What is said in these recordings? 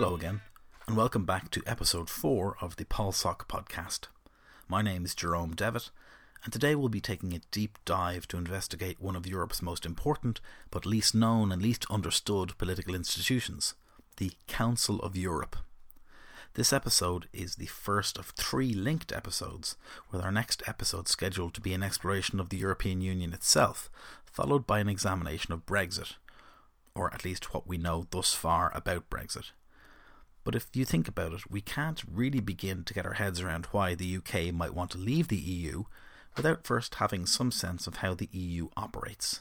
Hello again, and welcome back to episode 4 of the PolSoc podcast. My name is Jerome Devitt, and today we'll be taking a deep dive to investigate one of Europe's most important, but least known and least understood political institutions, the Council of Europe. This episode is the first of three linked episodes, with our next episode scheduled to be an exploration of the European Union itself, followed by an examination of Brexit, or at least what we know thus far about Brexit. But if you think about it, we can't really begin to get our heads around why the UK might want to leave the EU without first having some sense of how the EU operates.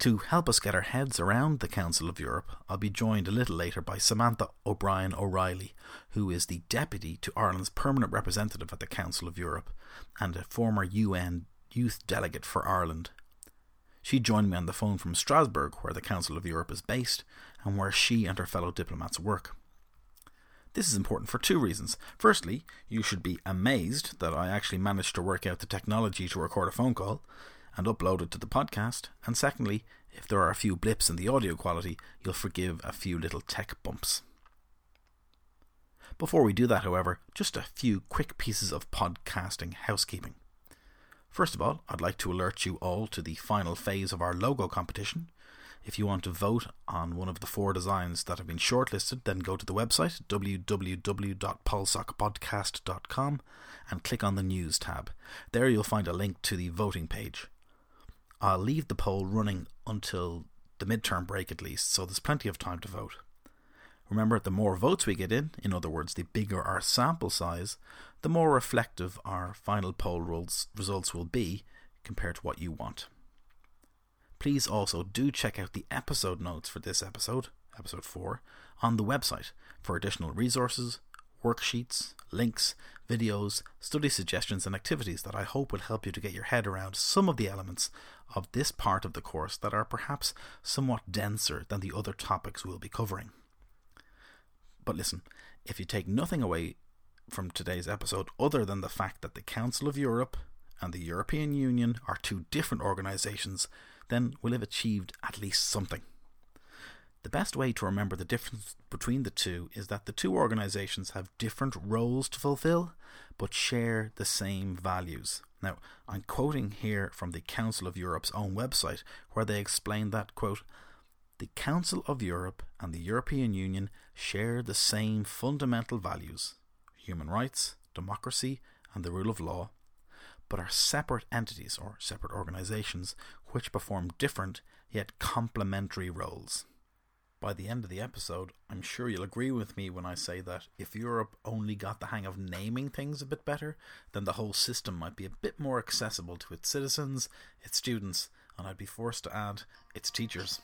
To help us get our heads around the Council of Europe, I'll be joined a little later by Samantha O'Brien O'Reilly, who is the Deputy to Ireland's Permanent Representative at the Council of Europe and a former UN Youth Delegate for Ireland. She joined me on the phone from Strasbourg, where the Council of Europe is based, and where she and her fellow diplomats work. This is important for two reasons. Firstly, you should be amazed that I actually managed to work out the technology to record a phone call and upload it to the podcast. And secondly, if there are a few blips in the audio quality, you'll forgive a few little tech bumps. Before we do that, however, just a few quick pieces of podcasting housekeeping. First of all, I'd like to alert you all to the final phase of our logo competition. If you want to vote on one of the four designs that have been shortlisted, then go to the website www.polsocpodcast.com and click on the News tab. There you'll find a link to the voting page. I'll leave the poll running until the midterm break at least, so there's plenty of time to vote. Remember, the more votes we get in, in other words, the bigger our sample size, the more reflective our final poll results will be compared to what you want. Please also do check out the episode notes for this episode, episode 4, on the website for additional resources, worksheets, links, videos, study suggestions, and activities that I hope will help you to get your head around some of the elements of this part of the course that are perhaps somewhat denser than the other topics we'll be covering. But listen, if you take nothing away from today's episode other than the fact that the Council of Europe and the European Union are two different organisations, then we'll have achieved at least something. The best way to remember the difference between the two is that the two organisations have different roles to fulfill, but share the same values. Now, I'm quoting here from the Council of Europe's own website, where they explain that, quote, the Council of Europe and the European Union share the same fundamental values human rights, democracy, and the rule of law, but are separate entities or separate organisations which perform different yet complementary roles. By the end of the episode, I'm sure you'll agree with me when I say that if Europe only got the hang of naming things a bit better, then the whole system might be a bit more accessible to its citizens, its students, and I'd be forced to add, its teachers.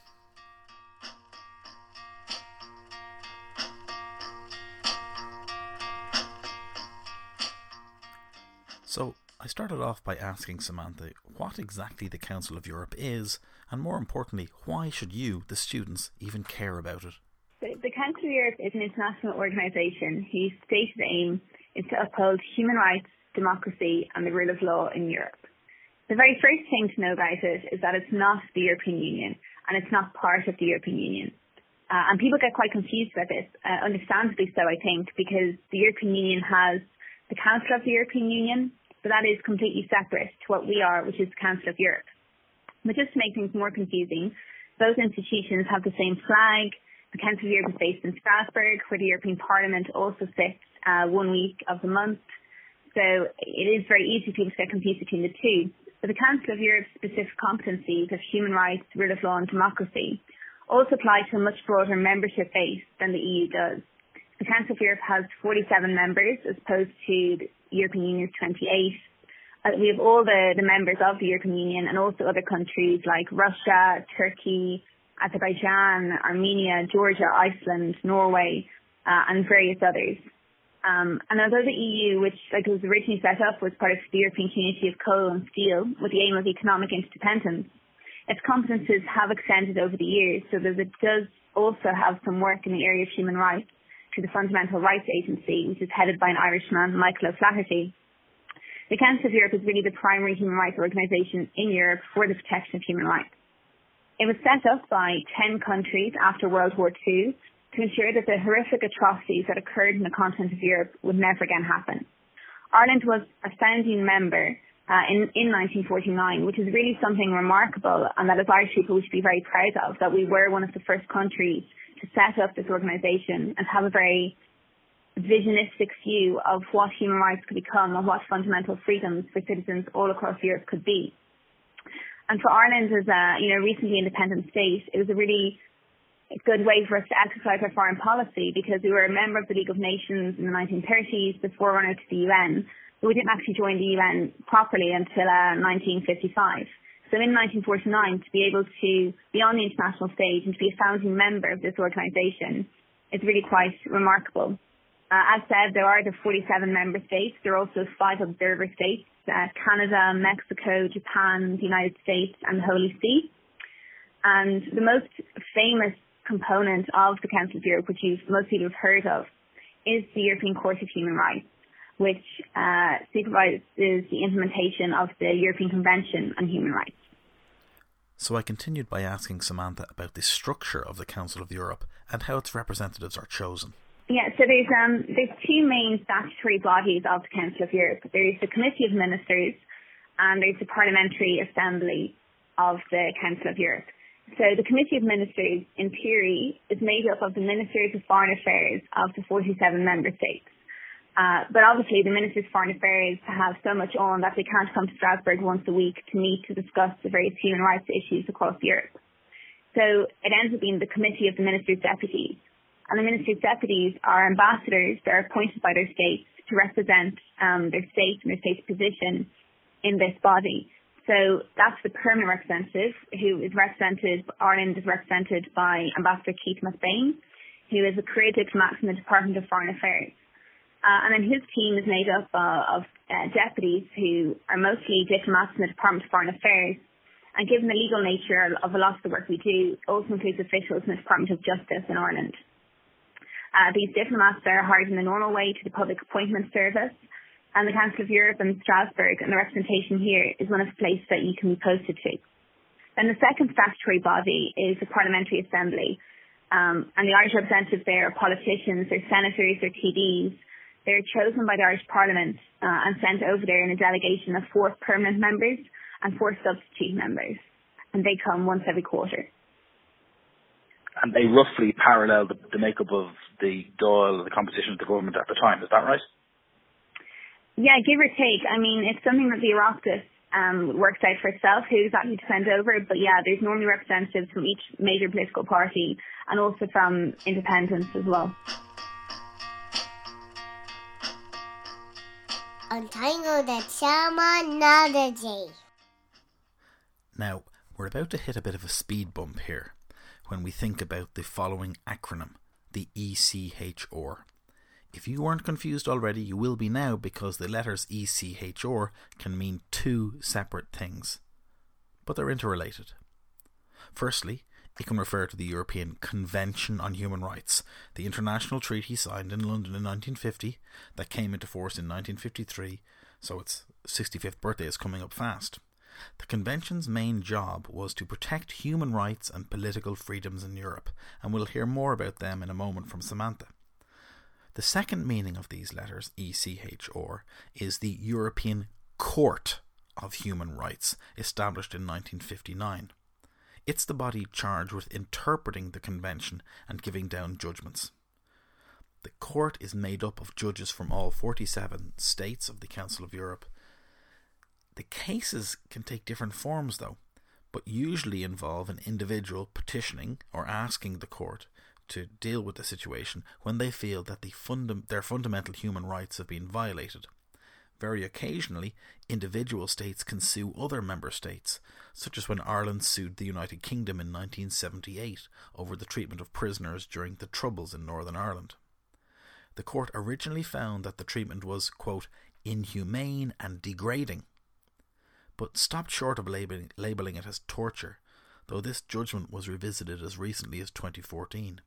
So, I started off by asking Samantha what exactly the Council of Europe is, and more importantly, why should you, the students, even care about it? The, Council of Europe is an international organisation whose stated aim is to uphold human rights, democracy, and the rule of law in Europe. The very first thing to know about it is that it's not the European Union, and it's not part of the European Union. Uh, and people get quite confused about this, uh, understandably so, I think, because the European Union has the Council of the European Union, but that is completely separate to what we are, which is the Council of Europe. But just to make things more confusing, both institutions have the same flag. The Council of Europe is based in Strasbourg, where the European Parliament also sits uh, one week of the month. So it is very easy for people to get confused between the two. But the Council of Europe's specific competencies of human rights, rule of law and democracy also apply to a much broader membership base than the EU does. The Council of Europe has 47 members as opposed to the European Union's 28. Uh, we have all the, the members of the European Union and also other countries like Russia, Turkey, Azerbaijan, Armenia, Georgia, Iceland, Norway, uh, and various others. Um, and although the EU, which like was originally set up, was part of the European Community of Coal and Steel with the aim of economic interdependence, its competences have extended over the years so that it does also have some work in the area of human rights to the Fundamental Rights Agency, which is headed by an Irishman, Michael O'Flaherty. The Council of Europe is really the primary human rights organisation in Europe for the protection of human rights. It was set up by 10 countries after World War II to ensure that the horrific atrocities that occurred in the continent of Europe would never again happen. Ireland was a founding member uh, in, in 1949, which is really something remarkable and that as Irish people we should be very proud of, that we were one of the first countries to set up this organisation and have a very visionistic view of what human rights could become and what fundamental freedoms for citizens all across Europe could be. And for Ireland as a, you know, recently independent state, it was a really good way for us to exercise our foreign policy because we were a member of the League of Nations in the 1930s, the forerunner to the UN. But we didn't actually join the UN properly until uh, 1955. So in 1949, to be able to be on the international stage and to be a founding member of this organisation is really quite remarkable. Uh, as said, there are the 47 member states. There are also five observer states, uh, Canada, Mexico, Japan, the United States, and the Holy See. And the most famous component of the Council of Europe, which most people have heard of, is the European Court of Human Rights, which uh, supervises the implementation of the European Convention on Human Rights. So I continued by asking Samantha about the structure of the Council of Europe and how its representatives are chosen. Yeah, so there's um there's two main statutory bodies of the Council of Europe. There's the Committee of Ministers and there's the Parliamentary Assembly of the Council of Europe. So the Committee of Ministers, in theory, is made up of the Ministers of Foreign Affairs of the 47 member states. Uh, but obviously the Ministers of Foreign Affairs have so much on that they can't come to Strasbourg once a week to meet to discuss the various human rights issues across Europe. So it ends up being the Committee of the Ministers' Deputies. And the Ministers' Deputies are ambassadors that are appointed by their states to represent um, their state and their state's position in this body. So that's the permanent representative who is represented, Ireland is represented by Ambassador Keith McBean, who is a career diplomat from the Department of Foreign Affairs. Uh, and then his team is made up uh, of uh, deputies who are mostly diplomats in the Department of Foreign Affairs. And given the legal nature of a lot of the work we do, also includes officials in the Department of Justice in Ireland. Uh, these diplomats are hired in the normal way to the Public Appointment Service, and the Council of Europe and Strasbourg and the representation here is one of the places that you can be posted to. Then the second statutory body is the Parliamentary Assembly. Um, and the Irish representatives there are politicians, they're senators, they're TDs. They're chosen by the Irish Parliament uh, and sent over there in a delegation of four permanent members and four substitute members. And they come once every quarter. And they roughly parallel the, the makeup of the Dáil, the composition of the government at the time, is that right? Yeah, give or take. I mean, it's something that the Oireachtas um, works out for itself who exactly to send over. But yeah, there's normally representatives from each major political party and also from independents as well. Untangle the Chama Now, we're about to hit a bit of a speed bump here when we think about the following acronym, the ECHR. If you weren't confused already, you will be now because the letters ECHR can mean two separate things, but they're interrelated. Firstly, it can refer to the European Convention on Human Rights, the international treaty signed in London in 1950 that came into force in 1953, so its 65th birthday is coming up fast. The convention's main job was to protect human rights and political freedoms in Europe, and we'll hear more about them in a moment from Samantha. The second meaning of these letters, ECHR, is the European Court of Human Rights, established in 1959. It's the body charged with interpreting the convention and giving down judgments. The court is made up of judges from all 47 states of the Council of Europe. The cases can take different forms, though, but usually involve an individual petitioning or asking the court to deal with the situation when they feel that the funda- their fundamental human rights have been violated. Very occasionally, individual states can sue other member states, such as when Ireland sued the United Kingdom in 1978 over the treatment of prisoners during the Troubles in Northern Ireland. The court originally found that the treatment was, quote, inhumane and degrading, but stopped short of labeling, labeling it as torture, though this judgment was revisited as recently as 2014.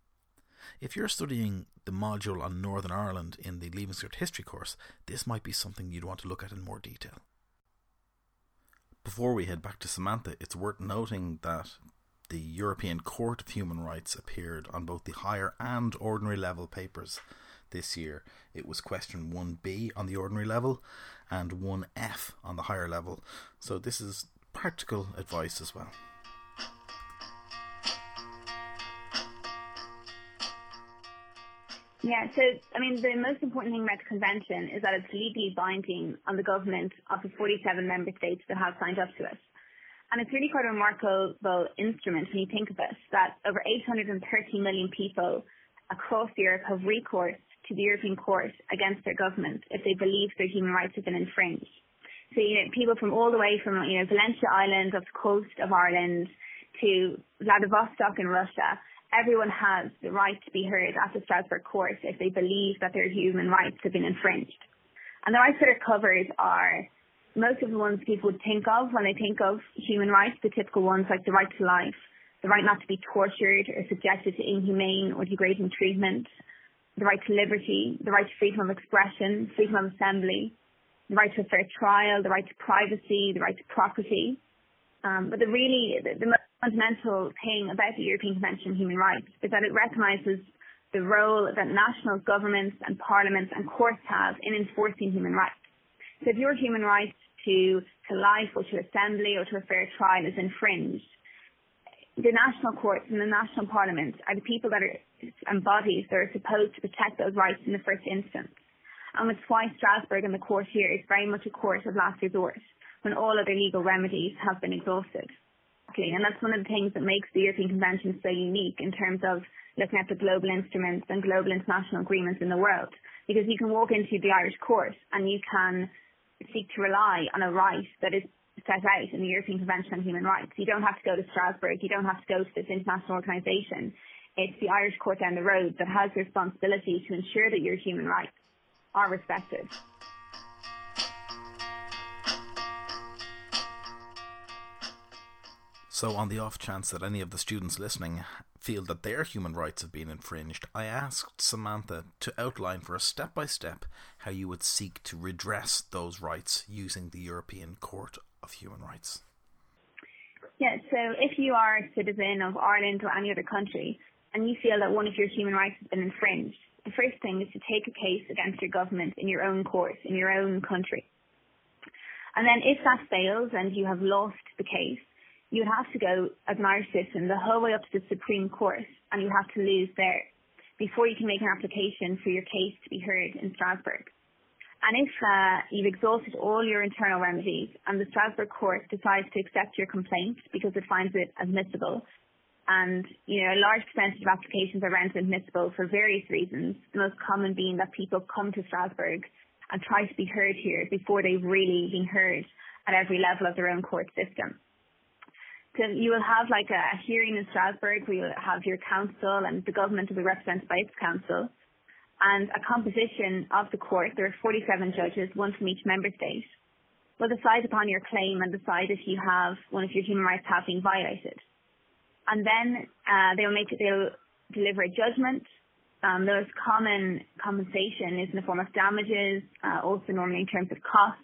If you're studying the module on Northern Ireland in the Leaving Cert History course, this might be something you'd want to look at in more detail. Before we head back to Samantha, it's worth noting that the European Court of Human Rights appeared on both the higher and ordinary level papers this year. It was question 1B on the ordinary level and 1F on the higher level. So this is practical advice as well. Yeah, so I mean, the most important thing about the convention is that it's legally binding on the government of the 47 member states that have signed up to it. And it's really quite a remarkable instrument when you think of it, that over 830 million people across Europe have recourse to the European Court against their government if they believe their human rights have been infringed. So, you know, people from all the way from, you know, Valentia Island off the coast of Ireland to Vladivostok in Russia, everyone has the right to be heard at the Strasbourg court if they believe that their human rights have been infringed. And the rights that are covered are most of the ones people would think of when they think of human rights, the typical ones like the right to life, the right not to be tortured or subjected to inhumane or degrading treatment, the right to liberty, the right to freedom of expression, freedom of assembly, the right to a fair trial, the right to privacy, the right to property. Um, but the really, the, the most fundamental thing about the European Convention on Human Rights is that it recognises the role that national governments and parliaments and courts have in enforcing human rights. So if your human rights to, to life or to assembly or to a fair trial is infringed, the national courts and the national parliaments are the people that are and bodies that are supposed to protect those rights in the first instance. And it's why Strasbourg and the court here is very much a court of last resort when all other legal remedies have been exhausted. And that's one of the things that makes the European Convention so unique in terms of looking at the global instruments and global international agreements in the world. Because you can walk into the Irish court and you can seek to rely on a right that is set out in the European Convention on Human Rights. You don't have to go to Strasbourg. You don't have to go to this international organisation. It's the Irish court down the road that has responsibility to ensure that your human rights are respected. So, on the off chance that any of the students listening feel that their human rights have been infringed, I asked Samantha to outline for us step by step how you would seek to redress those rights using the European Court of Human Rights. Yeah, so if you are a citizen of Ireland or any other country and you feel that one of your human rights has been infringed, the first thing is to take a case against your government in your own court, in your own country. And then if that fails and you have lost the case, you would have to go as an Irish citizen the whole way up to the Supreme Court and you have to lose there before you can make an application for your case to be heard in Strasbourg. And if uh, you've exhausted all your internal remedies and the Strasbourg court decides to accept your complaint because it finds it admissible, and you know a large percentage of applications are rendered admissible for various reasons, the most common being that people come to Strasbourg and try to be heard here before they've really been heard at every level of their own court system. So you will have like a hearing in Strasbourg where you'll have your counsel and the government will be represented by its counsel and a composition of the court. There are 47 judges, one from each member state, will decide upon your claim and decide if you have one of your human rights have been violated. And then uh, they'll make they'll deliver a judgment. Um, the most common compensation is in the form of damages, uh, also normally in terms of costs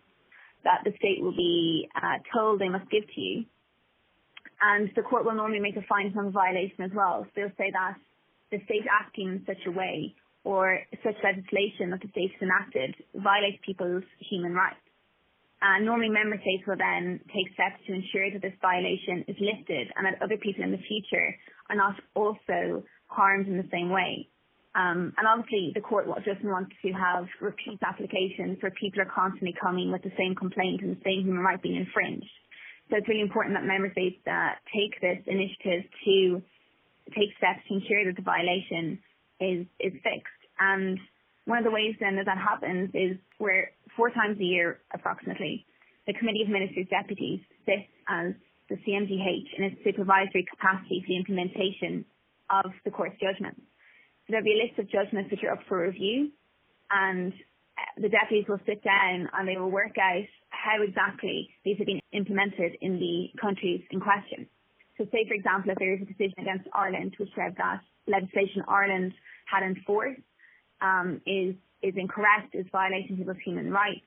that the state will be uh, told they must give to you and the court will normally make a finding on violation as well. So they'll say that the state acting in such a way or such legislation that the state has enacted violates people's human rights. And normally member states will then take steps to ensure that this violation is lifted and that other people in the future are not also harmed in the same way. Um, and obviously the court doesn't want to have repeat applications where people are constantly coming with the same complaint and the same human right being infringed. So it's really important that member states take this initiative to take steps to ensure that the violation is is fixed. And one of the ways then that that happens is where four times a year, approximately, the Committee of Ministers' Deputies sits as the CMDH in its supervisory capacity for the implementation of the court's judgments. So there'll be a list of judgments which are up for review, and the deputies will sit down and they will work out how exactly these have been implemented in the countries in question. So say, for example, if there is a decision against Ireland which said that legislation Ireland had enforced um, is, is incorrect, is violating people's human rights,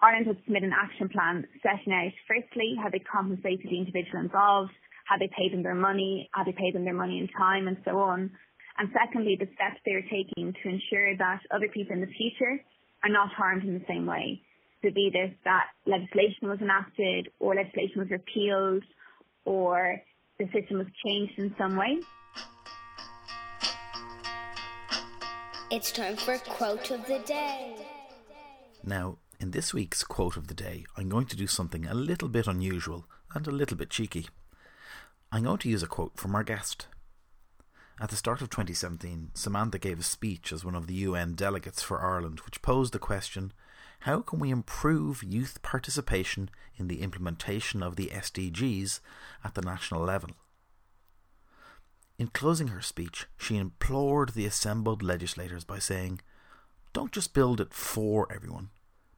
Ireland would submit an action plan setting out, firstly, how they compensated the individual involved, Have they paid them their money? Have they paid them their money in time and so on? And secondly, the steps they are taking to ensure that other people in the future are not harmed in the same way. To be this that legislation was enacted or legislation was repealed or the system was changed in some way. It's time for quote of the day. Now, in this week's quote of the day, I'm going to do something a little bit unusual and a little bit cheeky. I'm going to use a quote from our guest. At the start of 2017, Samantha gave a speech as one of the UN delegates for Ireland, which posed the question how can we improve youth participation in the implementation of the SDGs at the national level? In closing her speech, she implored the assembled legislators by saying, Don't just build it for everyone,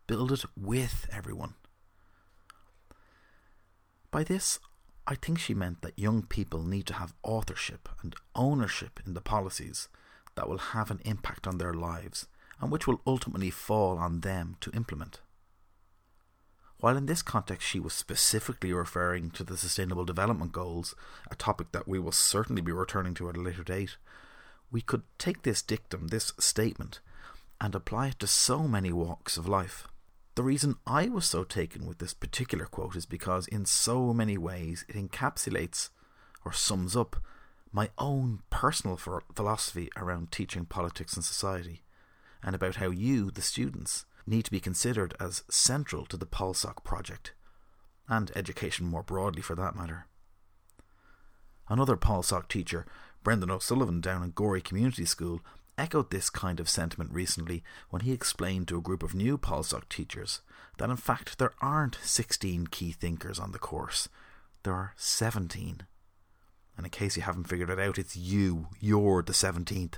build it with everyone. By this, I think she meant that young people need to have authorship and ownership in the policies that will have an impact on their lives and which will ultimately fall on them to implement. While in this context she was specifically referring to the Sustainable Development Goals, a topic that we will certainly be returning to at a later date, we could take this dictum, this statement, and apply it to so many walks of life. The reason I was so taken with this particular quote is because, in so many ways, it encapsulates or sums up my own personal philosophy around teaching politics and society, and about how you, the students, need to be considered as central to the POLSOC project, and education more broadly for that matter. Another POLSOC teacher, Brendan O'Sullivan down in Gorey Community School, echoed this kind of sentiment recently when he explained to a group of new POLSOC teachers that in fact there aren't 16 key thinkers on the course, there are 17. And in case you haven't figured it out, it's you. You're the 17th.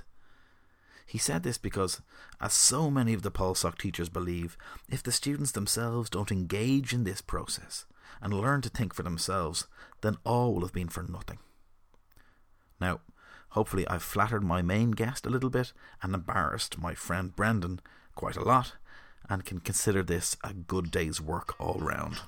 He said this because, as so many of the POLSOC teachers believe, if the students themselves don't engage in this process and learn to think for themselves, then all will have been for nothing. Now, Hopefully, I've flattered my main guest a little bit and embarrassed my friend Brendan quite a lot, and can consider this a good day's work all round.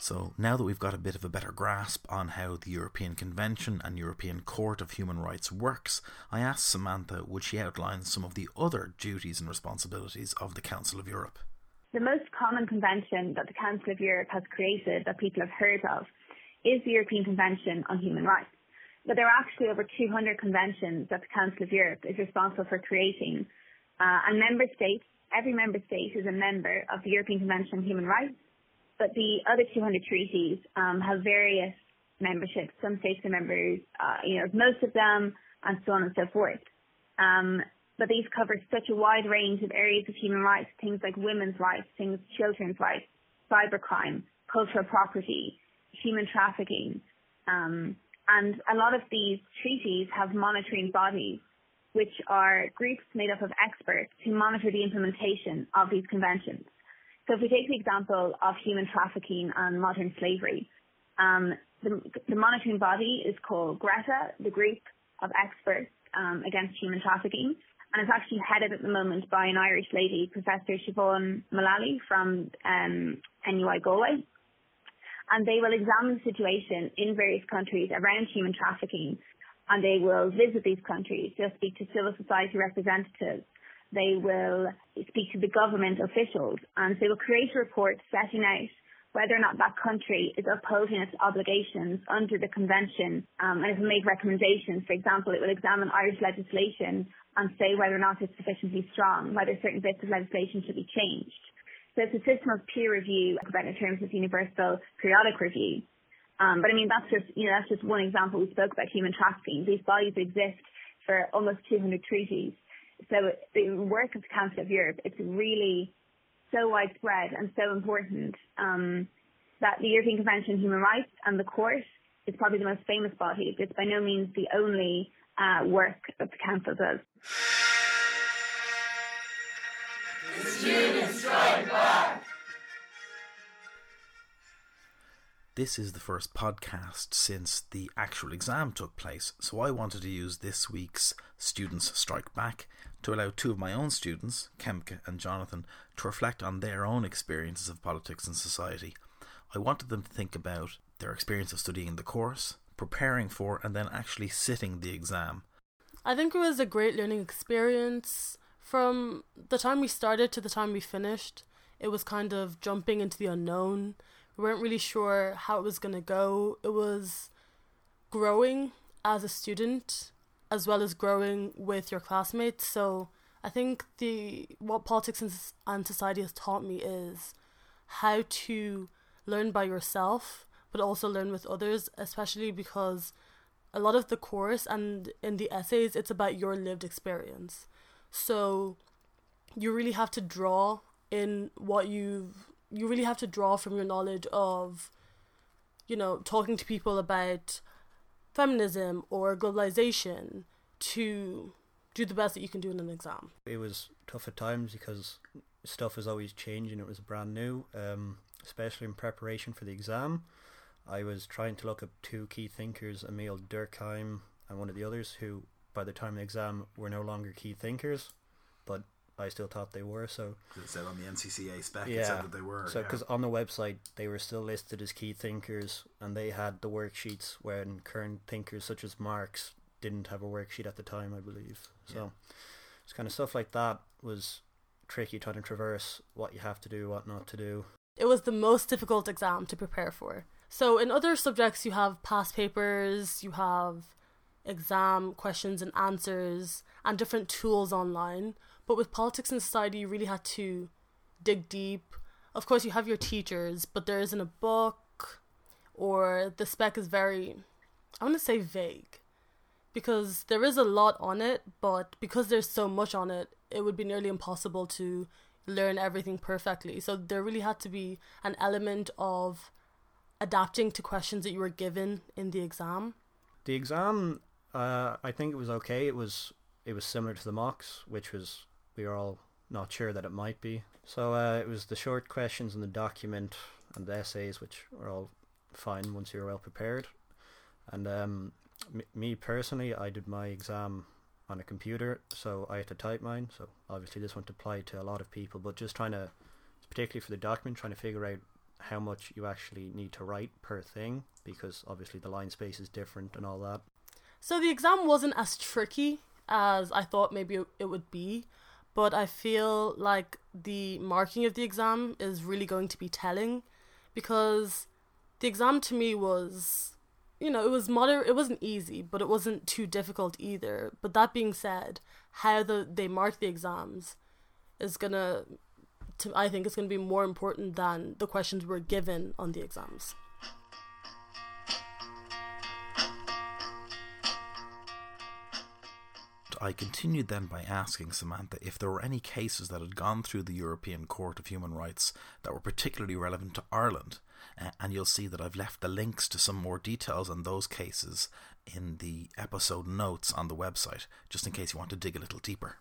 So, now that we've got a bit of a better grasp on how the European Convention and European Court of Human Rights works, I asked Samantha would she outline some of the other duties and responsibilities of the Council of Europe. The most common convention that the Council of Europe has created that people have heard of is the European Convention on Human Rights. But there are actually over 200 conventions that the Council of Europe is responsible for creating. Uh, and member states, every member state is a member of the European Convention on Human Rights. But the other 200 treaties um, have various memberships. Some states are members, uh, you know, most of them, and so on and so forth. Um, but these cover such a wide range of areas of human rights, things like women's rights, things children's rights, cybercrime, cultural property, human trafficking. Um, and a lot of these treaties have monitoring bodies, which are groups made up of experts who monitor the implementation of these conventions. So if we take the example of human trafficking and modern slavery, um, the, the, monitoring body is called GRETA, the group of experts um, against human trafficking and it's actually headed at the moment by an Irish lady, Professor Siobhan Mullally from um, NUI Galway. And they will examine the situation in various countries around human trafficking and they will visit these countries. They'll speak to civil society representatives. They will speak to the government officials and they will create a report setting out whether or not that country is upholding its obligations under the convention um, and it will make recommendations. For example, it will examine Irish legislation and say whether or not it's sufficiently strong, whether certain bits of legislation should be changed. So it's a system of peer review but in terms of universal periodic review. Um, but I mean, that's just, you know, that's just one example. We spoke about human trafficking. These bodies exist for almost 200 treaties. So the work of the Council of Europe, it's really so widespread and so important um, that the European Convention on Human Rights and the Court is probably the most famous body. It's by no means the only uh, work that the council does. Students strike back. This is the first podcast since the actual exam took place, so I wanted to use this week's Students Strike Back to allow two of my own students, Kemke and Jonathan, to reflect on their own experiences of politics and society. I wanted them to think about their experience of studying the course, preparing for, and then actually sitting the exam. I think it was a great learning experience. From the time we started to the time we finished, it was kind of jumping into the unknown. We weren't really sure how it was going to go. It was growing as a student as well as growing with your classmates. So I think the what politics and, and society has taught me is how to learn by yourself, but also learn with others, especially because a lot of the course and in the essays it's about your lived experience. So you really have to draw in what you've you really have to draw from your knowledge of you know talking to people about feminism or globalization to do the best that you can do in an exam. It was tough at times because stuff was always changing. It was brand new, um, especially in preparation for the exam. I was trying to look up two key thinkers, Emile Durkheim and one of the others, who by the time of the exam were no longer key thinkers, but I still thought they were. So it said on the NCCA spec, yeah, it said that they were. So because yeah. on the website they were still listed as key thinkers, and they had the worksheets when current thinkers such as Marx didn't have a worksheet at the time, I believe. So yeah. it's kind of stuff like that was tricky trying to traverse what you have to do, what not to do. It was the most difficult exam to prepare for. So in other subjects, you have past papers, you have exam questions and answers, and different tools online. But with politics and society, you really had to dig deep. Of course, you have your teachers, but there isn't a book, or the spec is very, I want to say vague, because there is a lot on it, but because there's so much on it, it would be nearly impossible to learn everything perfectly. So there really had to be an element of adapting to questions that you were given in the exam. The exam, uh, I think it was okay. It was it was similar to the mocks, which was we were all not sure that it might be. So uh, it was the short questions and the document and the essays, which were all fine once you were well prepared. And um, m- me personally, I did my exam on a computer, so I had to type mine. So obviously this won't apply to a lot of people, but just trying to, particularly for the document, trying to figure out how much you actually need to write per thing, because obviously the line space is different and all that. So the exam wasn't as tricky as I thought maybe it would be but I feel like the marking of the exam is really going to be telling because the exam to me was you know it was moderate it wasn't easy but it wasn't too difficult either but that being said how the they mark the exams is gonna to, I think it's gonna be more important than the questions we're given on the exams. I continued then by asking Samantha if there were any cases that had gone through the European Court of Human Rights that were particularly relevant to Ireland. Uh, and you'll see that I've left the links to some more details on those cases in the episode notes on the website, just in case you want to dig a little deeper.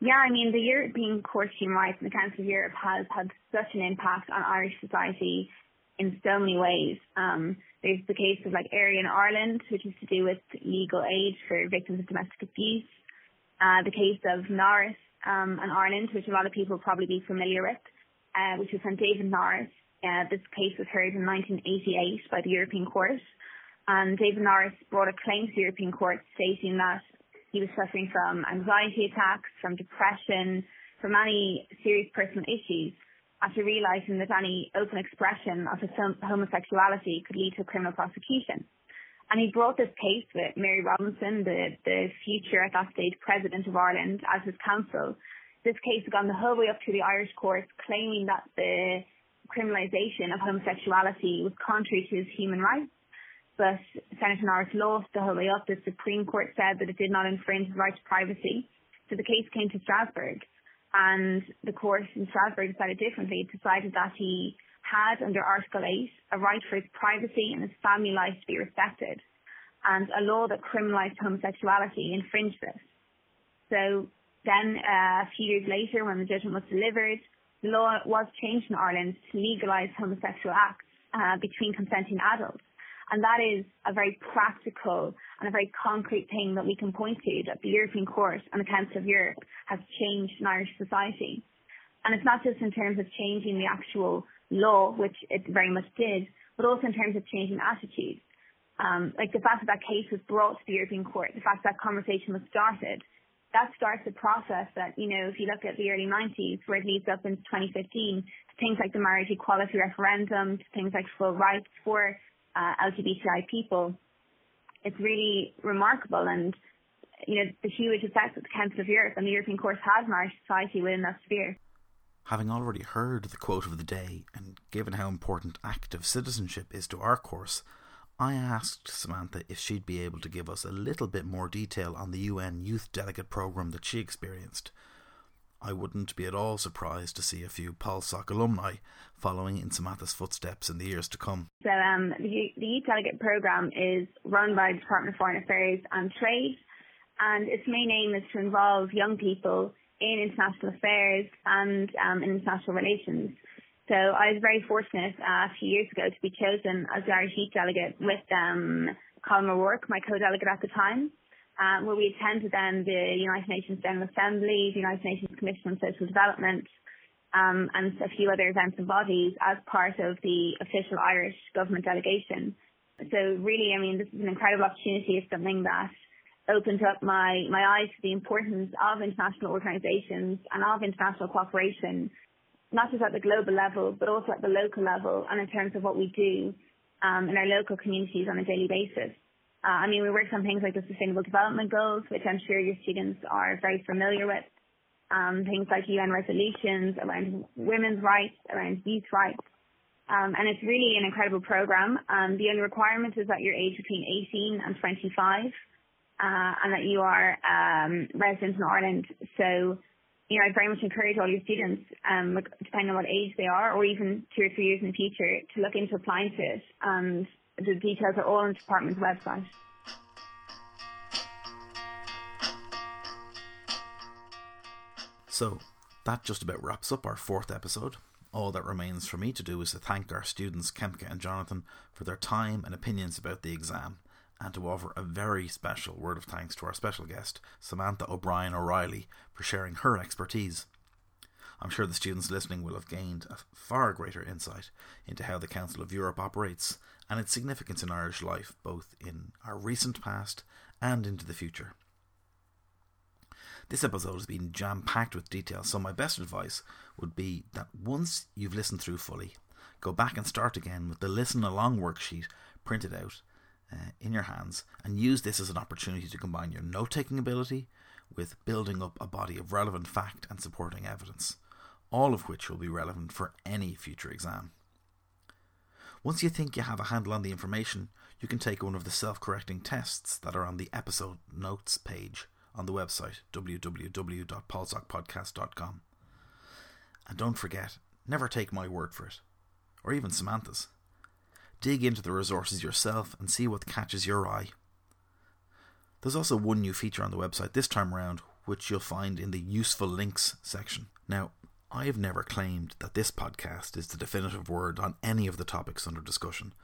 Yeah, I mean, the European Court of Human Rights and the Council of Europe has had such an impact on Irish society in so many ways. Um, there's the case of like Airey in Ireland, which is to do with legal aid for victims of domestic abuse. Uh, the case of Norris um, in Ireland, which a lot of people will probably be familiar with, uh, which was when David Norris. Uh, this case was heard in 1988 by the European Court. And David Norris brought a claim to the European Court stating that he was suffering from anxiety attacks, from depression, from many serious personal issues after realising that any open expression of his homosexuality could lead to a criminal prosecution. And he brought this case with Mary Robinson, the, the future at that stage president of Ireland, as his counsel. This case had gone the whole way up to the Irish courts, claiming that the criminalisation of homosexuality was contrary to his human rights. But Senator Norris lost the whole way up. The Supreme Court said that it did not infringe his right to privacy. So the case came to Strasbourg and the court in Strasbourg decided differently. It decided that he had, under Article 8, a right for his privacy and his family life to be respected, and a law that criminalised homosexuality infringed this. So then, uh, a few years later, when the judgment was delivered, the law was changed in Ireland to legalise homosexual acts, uh, between consenting adults. And that is a very practical and a very concrete thing that we can point to that the European Court and the Council of Europe has changed in Irish society. And it's not just in terms of changing the actual law, which it very much did, but also in terms of changing attitudes. Um, like the fact that that case was brought to the European Court, the fact that that conversation was started, that starts a process that, you know, if you look at the early 90s, where it leads up into 2015, to things like the marriage equality referendum, to things like full rights for uh, LGBTI people, it's really remarkable and you know the huge effect that the Council of Europe and the European Court has on our society within that sphere. Having already heard the quote of the day and given how important active citizenship is to our course, I asked Samantha if she'd be able to give us a little bit more detail on the UN Youth Delegate Programme that she experienced. I wouldn't be at all surprised to see a few PolSoc alumni following in Samantha's footsteps in the years to come. So, um, the, the Youth Delegate Programme is run by the Department of Foreign Affairs and Trade, and its main aim is to involve young people in international affairs and um, in international relations. So I was very fortunate uh, a few years ago to be chosen as the Irish Youth Delegate with um, Colm O'Rourke, my co-delegate at the time um, where we attended then the United Nations General Assembly, the United Nations Commission on Social Development, um, and a few other events and bodies as part of the official Irish government delegation. So really, I mean, this is an incredible opportunity. It's something that opened up my, my eyes to the importance of international organisations and of international cooperation, not just at the global level, but also at the local level and in terms of what we do um, in our local communities on a daily basis. Uh, I mean, we worked on things like the Sustainable Development Goals, which I'm sure your students are very familiar with. Um, things like UN resolutions around women's rights, around youth rights. Um, and it's really an incredible program. Um, the only requirement is that you're aged between 18 and 25, uh, and that you are um, resident in Ireland. So, you know, I very much encourage all your students, um, depending on what age they are, or even two or three years in the future, to look into applying to it. And the details are all on the department's website. So, that just about wraps up our fourth episode. All that remains for me to do is to thank our students Kemke and Jonathan for their time and opinions about the exam, and to offer a very special word of thanks to our special guest, Samantha O'Brien O'Reilly, for sharing her expertise. I'm sure the students listening will have gained a far greater insight into how the Council of Europe operates and its significance in Irish life, both in our recent past and into the future. This episode has been jam packed with detail, so my best advice would be that once you've listened through fully, go back and start again with the listen along worksheet printed out uh, in your hands and use this as an opportunity to combine your note taking ability with building up a body of relevant fact and supporting evidence, all of which will be relevant for any future exam. Once you think you have a handle on the information, you can take one of the self correcting tests that are on the episode notes page on the website www.polsocpodcast.com. And don't forget, never take my word for it, or even Samantha's. Dig into the resources yourself and see what catches your eye. There's also one new feature on the website this time around, which you'll find in the useful links section. Now, I have never claimed that this podcast is the definitive word on any of the topics under discussion.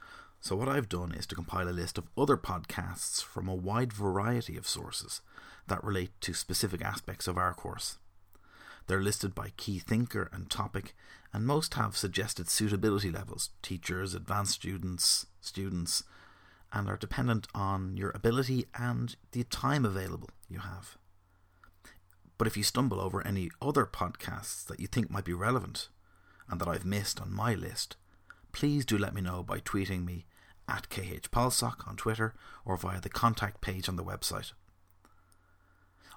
So, what I've done is to compile a list of other podcasts from a wide variety of sources that relate to specific aspects of our course. They're listed by key thinker and topic, and most have suggested suitability levels teachers, advanced students, students, and are dependent on your ability and the time available you have. But if you stumble over any other podcasts that you think might be relevant and that I've missed on my list, please do let me know by tweeting me at KHPolsock on Twitter or via the contact page on the website.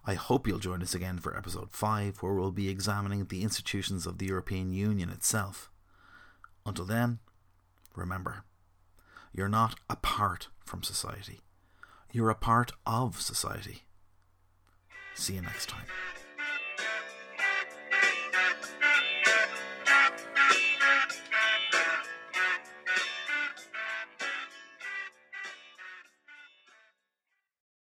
I hope you'll join us again for episode 5, where we'll be examining the institutions of the European Union itself. Until then, remember, you're not apart from society, you're a part of society. See you next time.